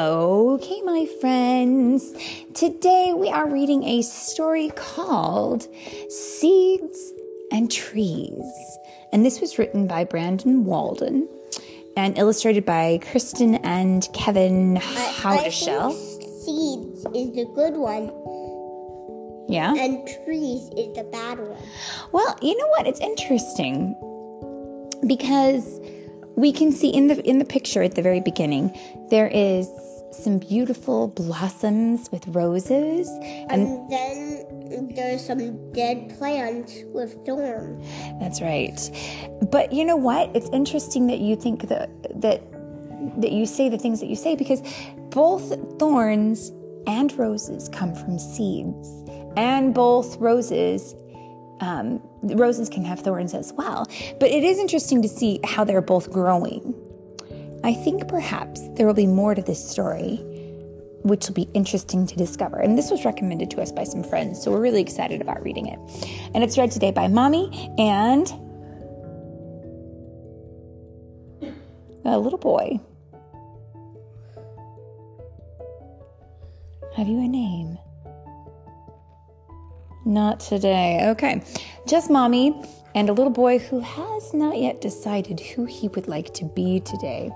Okay, my friends. Today we are reading a story called Seeds and Trees. And this was written by Brandon Walden and illustrated by Kristen and Kevin Howdeshell. Seeds is the good one, Yeah. and trees is the bad one. Well, you know what? It's interesting because we can see in the in the picture at the very beginning there is some beautiful blossoms with roses and And then there's some dead plants with thorns. that's right. But you know what? It's interesting that you think that that that you say the things that you say because both thorns and roses come from seeds, and both roses um, roses can have thorns as well. But it is interesting to see how they're both growing. I think perhaps there will be more to this story, which will be interesting to discover. And this was recommended to us by some friends, so we're really excited about reading it. And it's read today by Mommy and a little boy. Have you a name? Not today. Okay. Just mommy and a little boy who has not yet decided who he would like to be today.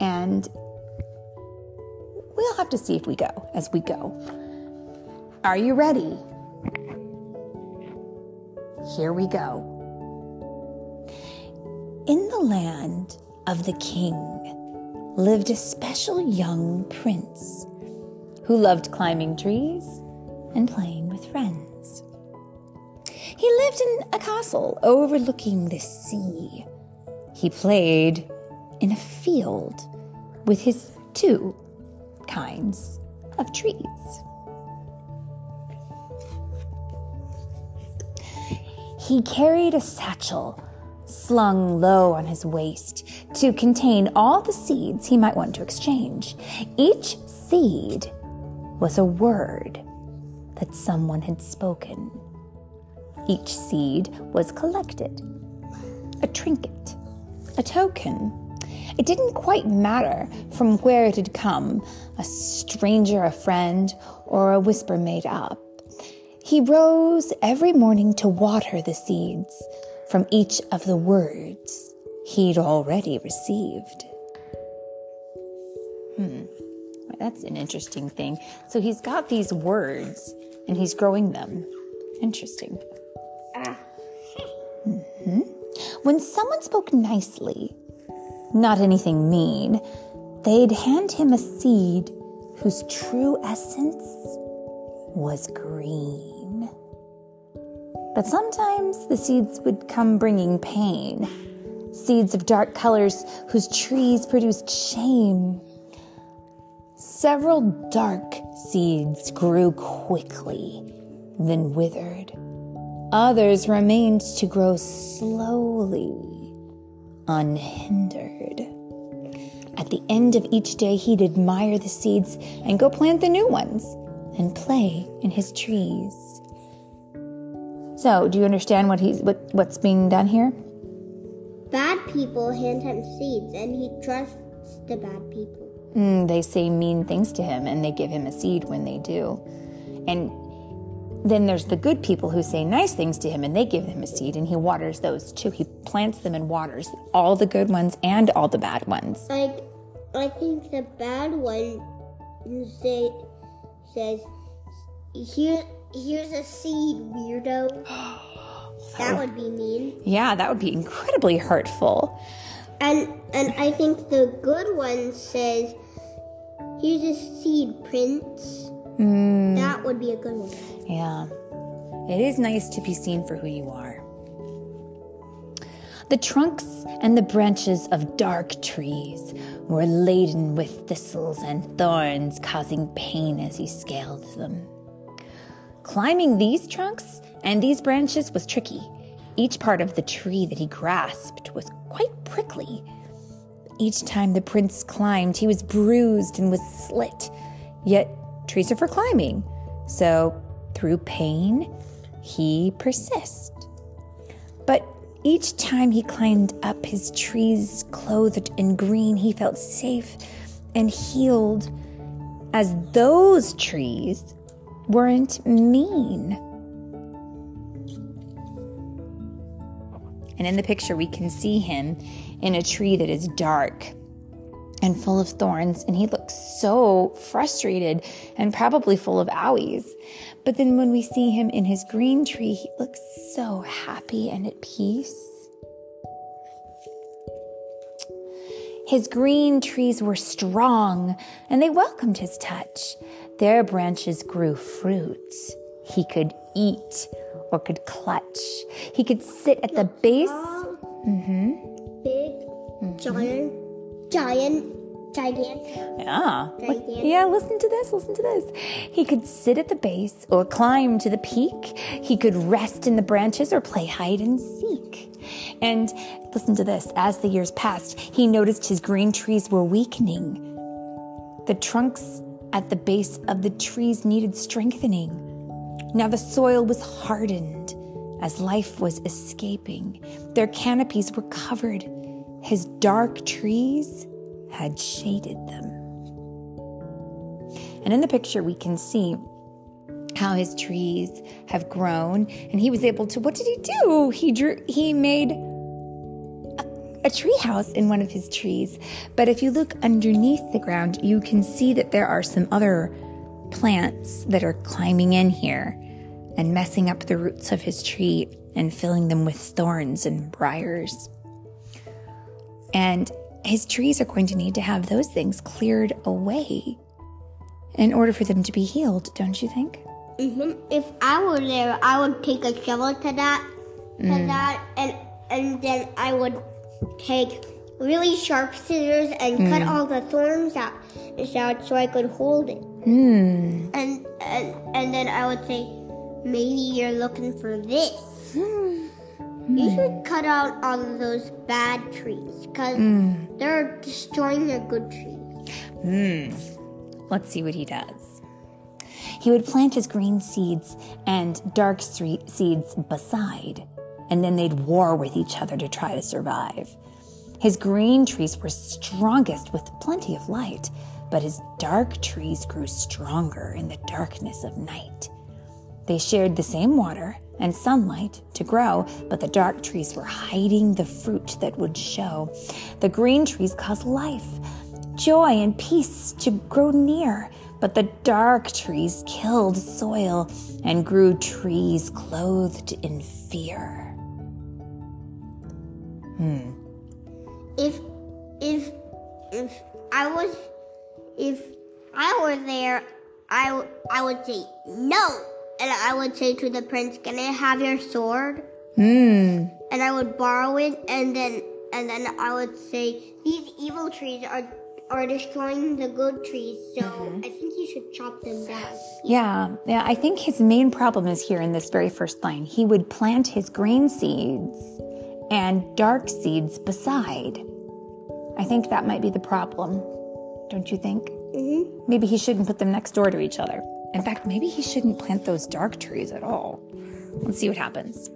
And we'll have to see if we go as we go. Are you ready? Here we go. In the land of the king lived a special young prince who loved climbing trees and playing with friends. He lived in a castle overlooking the sea. He played in a field with his two kinds of trees. He carried a satchel slung low on his waist to contain all the seeds he might want to exchange. Each seed was a word that someone had spoken. Each seed was collected, a trinket, a token. It didn't quite matter from where it had come a stranger, a friend, or a whisper made up. He rose every morning to water the seeds from each of the words he'd already received. Hmm, that's an interesting thing. So he's got these words and he's growing them. Interesting. Mhm. When someone spoke nicely, not anything mean, they'd hand him a seed whose true essence was green. But sometimes the seeds would come bringing pain. Seeds of dark colors whose trees produced shame. Several dark seeds grew quickly, then withered. Others remained to grow slowly, unhindered. At the end of each day, he'd admire the seeds and go plant the new ones and play in his trees. So, do you understand what he's what, what's being done here? Bad people hand him seeds, and he trusts the bad people. Mm, they say mean things to him and they give him a seed when they do. And then there's the good people who say nice things to him and they give him a seed and he waters those too. He plants them and waters all the good ones and all the bad ones. Like, I think the bad one say, says, "Here, here's a seed, weirdo." that would be mean. Yeah, that would be incredibly hurtful. And and I think the good one says, "Here's a seed, Prince." Hmm. That would be a good one. Yeah. It is nice to be seen for who you are. The trunks and the branches of dark trees were laden with thistles and thorns, causing pain as he scaled them. Climbing these trunks and these branches was tricky. Each part of the tree that he grasped was quite prickly. Each time the prince climbed, he was bruised and was slit. Yet, trees are for climbing. So, through pain, he persists. But each time he climbed up his trees clothed in green, he felt safe and healed as those trees weren't mean. And in the picture, we can see him in a tree that is dark and full of thorns, and he looks so frustrated and probably full of owies. But then when we see him in his green tree, he looks so happy and at peace. His green trees were strong and they welcomed his touch. Their branches grew fruit he could eat or could clutch. He could sit at the base. Mm-hmm. Big, mm-hmm. Giant, giant. Yeah. Yeah, listen to this, listen to this. He could sit at the base or climb to the peak. He could rest in the branches or play hide and seek. And listen to this as the years passed, he noticed his green trees were weakening. The trunks at the base of the trees needed strengthening. Now the soil was hardened as life was escaping. Their canopies were covered. His dark trees had shaded them. And in the picture, we can see how his trees have grown and he was able to what did he do? He drew he made a, tree house in one of his trees. But if you look underneath the ground you can see that there are some other plants that are climbing in here and messing up the roots of his tree and filling them with thorns and briars and his trees are going to need to have those things cleared away in order for them to be healed, don't you think? Mm-hmm. If I were there, I would take a shovel to that, to mm. that, and and then I would take really sharp scissors and mm. cut all the thorns out, out so I could hold it. Mm. And, and and then I would say, maybe you're looking for this. Hmm. You should cut out all of those bad trees because hmm. they're destroying the good trees. Hmm. Let's see what he does. He would plant his green seeds and dark seeds beside, and then they'd war with each other to try to survive. His green trees were strongest with plenty of light, but his dark trees grew stronger in the darkness of night. They shared the same water and sunlight to grow, but the dark trees were hiding the fruit that would show. The green trees caused life, joy, and peace to grow near. But the dark trees killed soil and grew trees clothed in fear. Hmm. If if if I was if I were there, I I would say no, and I would say to the prince, "Can I have your sword?" Hmm. And I would borrow it, and then and then I would say, "These evil trees are are destroying the good trees, so mm-hmm. I think you should chop them down. Yeah, yeah. I think his main problem is here in this very first line. He would plant his green seeds and dark seeds beside. I think that might be the problem. Don't you think? Mm-hmm. Maybe he shouldn't put them next door to each other. In fact, maybe he shouldn't plant those dark trees at all. Let's see what happens.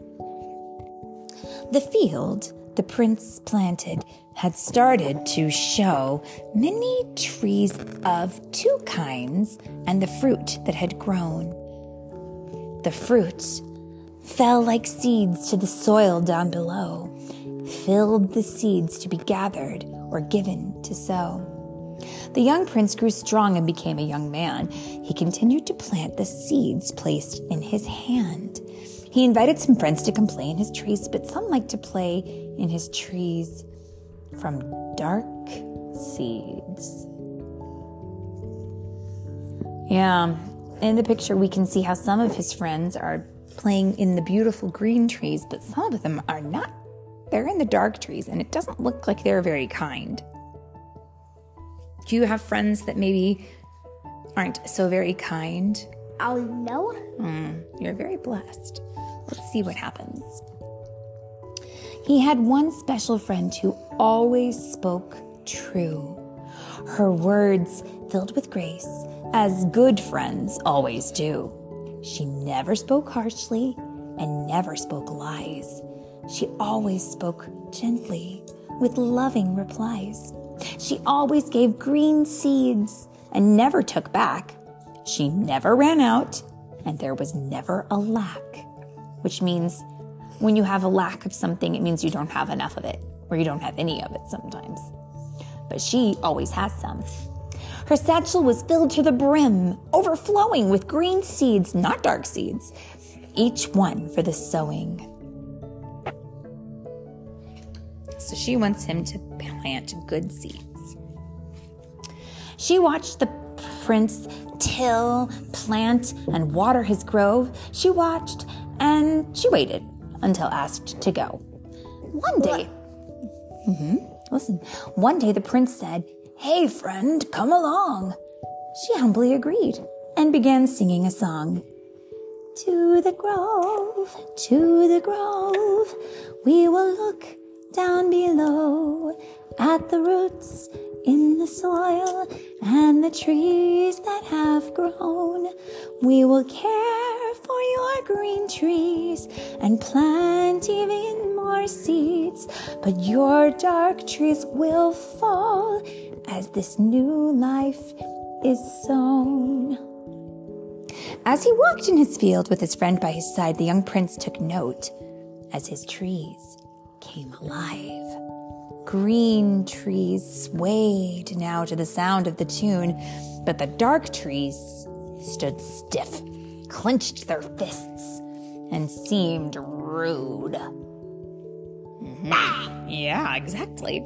The field the prince planted had started to show many trees of two kinds and the fruit that had grown. The fruit fell like seeds to the soil down below, filled the seeds to be gathered or given to sow. The young prince grew strong and became a young man. He continued to plant the seeds placed in his hand. He invited some friends to come play in his trees, but some liked to play in his trees from dark seeds. Yeah, in the picture, we can see how some of his friends are playing in the beautiful green trees, but some of them are not. They're in the dark trees, and it doesn't look like they're very kind. Do you have friends that maybe aren't so very kind? Oh, no. Mm, you're very blessed. Let's see what happens. He had one special friend who always spoke true. Her words filled with grace, as good friends always do. She never spoke harshly and never spoke lies. She always spoke gently with loving replies. She always gave green seeds and never took back. She never ran out, and there was never a lack, which means when you have a lack of something, it means you don't have enough of it, or you don't have any of it sometimes. But she always has some. Her satchel was filled to the brim, overflowing with green seeds, not dark seeds, each one for the sowing. So she wants him to plant good seeds. She watched the prince till, plant, and water his grove. She watched and she waited until asked to go. One day, mm-hmm, listen, one day the prince said, Hey, friend, come along. She humbly agreed and began singing a song. To the grove, to the grove, we will look down below at the roots in the soil and the trees that have grown. We will care for your green trees and plant even more seeds, but your dark trees will fall as this new life is sown. As he walked in his field with his friend by his side, the young prince took note as his trees came alive. Green trees swayed now to the sound of the tune, but the dark trees stood stiff, clenched their fists, and seemed rude. Yeah, exactly.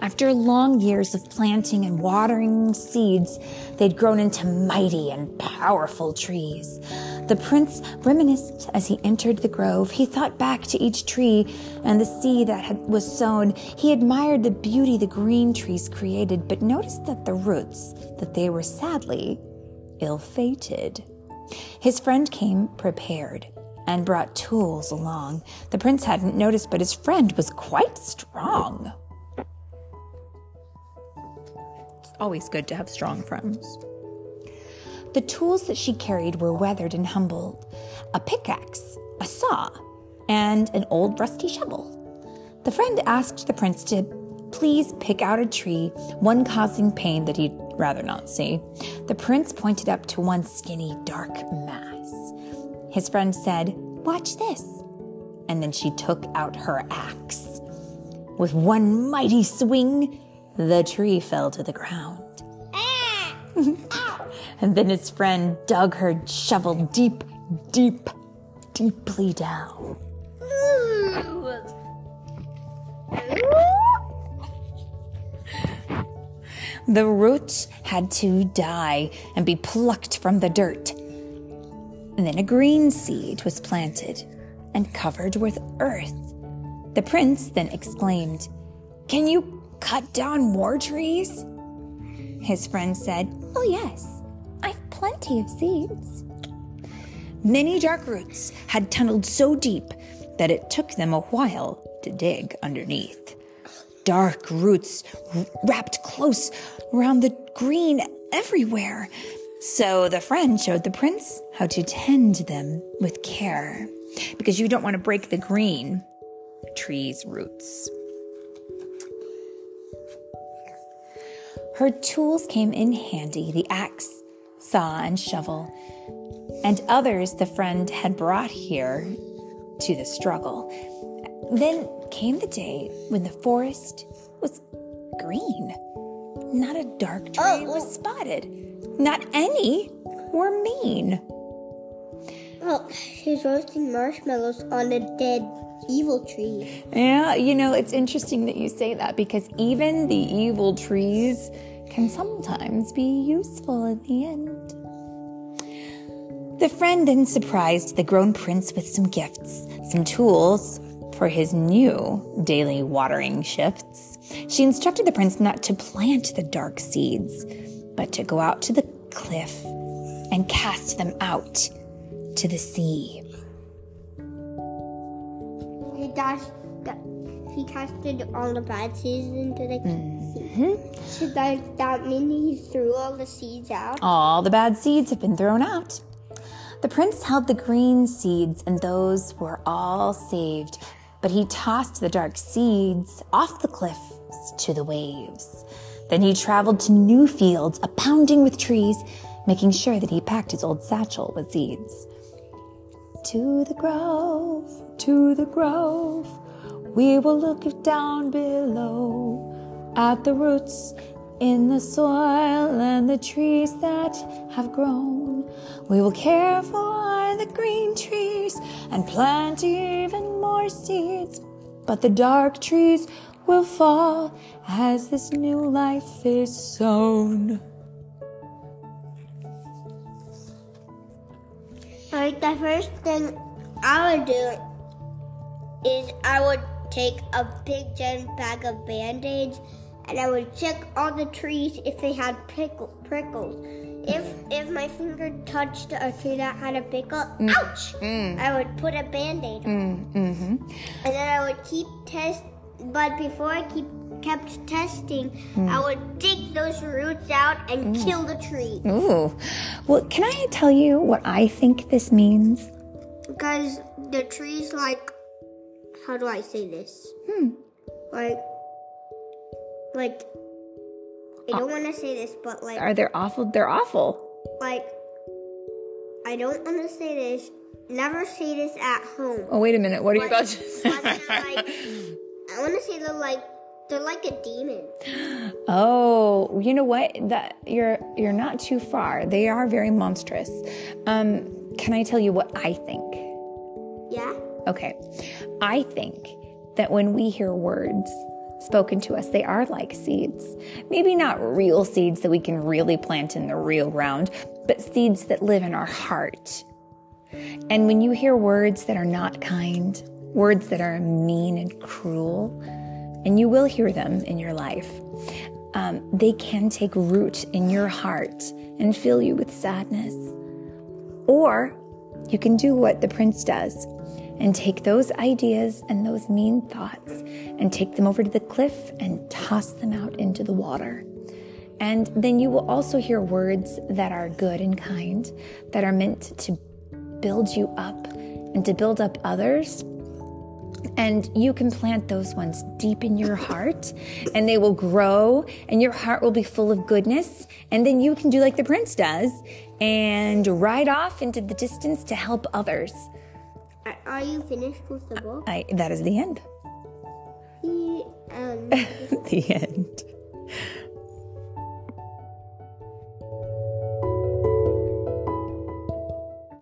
After long years of planting and watering seeds, they'd grown into mighty and powerful trees. The prince reminisced as he entered the grove. He thought back to each tree and the seed that had, was sown. He admired the beauty the green trees created, but noticed that the roots, that they were sadly ill-fated. His friend came prepared and brought tools along. The prince hadn't noticed, but his friend was quite strong. It's always good to have strong friends. The tools that she carried were weathered and humbled a pickaxe, a saw, and an old rusty shovel. The friend asked the prince to please pick out a tree, one causing pain that he'd rather not see. The prince pointed up to one skinny, dark mass. His friend said, Watch this. And then she took out her axe. With one mighty swing, the tree fell to the ground. Eh. and then his friend dug her shovel deep, deep, deeply down. The roots had to die and be plucked from the dirt. And then a green seed was planted and covered with earth. The prince then exclaimed, Can you cut down more trees? His friend said, Oh, yes, plenty of seeds. Many dark roots had tunneled so deep that it took them a while to dig underneath. Dark roots wrapped close around the green everywhere. So the friend showed the prince how to tend them with care because you don't want to break the green tree's roots. Her tools came in handy the axe, saw, and shovel, and others the friend had brought here to the struggle. Then came the day when the forest was green. Not a dark tree oh, was oh. spotted. Not any were mean. Oh, she's roasting marshmallows on a dead evil tree. Yeah, you know, it's interesting that you say that because even the evil trees can sometimes be useful in the end. The friend then surprised the grown prince with some gifts, some tools for his new daily watering shifts. She instructed the prince not to plant the dark seeds, but to go out to the cliff and cast them out to the sea. He dashed he casted all the bad seeds into the mm-hmm. Should that, that mean he threw all the seeds out? All the bad seeds have been thrown out. The prince held the green seeds, and those were all saved. But he tossed the dark seeds off the cliffs to the waves. Then he traveled to new fields abounding with trees, making sure that he packed his old satchel with seeds. To the grove, to the grove, we will look down below at the roots in the soil and the trees that have grown. We will care for the green trees and plant even more seeds. But the dark trees will fall as this new life is sown. Like the first thing I would do is I would take a big giant bag of band-aids and I would check all the trees if they had prickles. If if my finger touched a tree that had a pickle, mm. ouch! Mm. I would put a band-aid on. Mm, mm-hmm. And then I would keep test but before I keep kept testing, I would dig those roots out and kill the tree. Ooh. Well, can I tell you what I think this means? Because the trees like how do I say this? Hmm. Like like I don't want to say this, but like Are they awful? They're awful. like I don't want to say this. Never say this at home. Oh, wait a minute. What are you But- about to say? like, I want to say they're like they're like a demon. Oh, you know what? That you're you're not too far. They are very monstrous. Um, can I tell you what I think? Yeah. Okay. I think that when we hear words spoken to us, they are like seeds. Maybe not real seeds that we can really plant in the real ground, but seeds that live in our heart. And when you hear words that are not kind, words that are mean and cruel, and you will hear them in your life, um, they can take root in your heart and fill you with sadness. Or you can do what the prince does and take those ideas and those mean thoughts and take them over to the cliff and toss them out into the water. And then you will also hear words that are good and kind, that are meant to build you up and to build up others. And you can plant those ones deep in your heart, and they will grow, and your heart will be full of goodness. And then you can do like the prince does and ride off into the distance to help others. Are, you finished with the book? I, that is the end. Yeah, um, the end.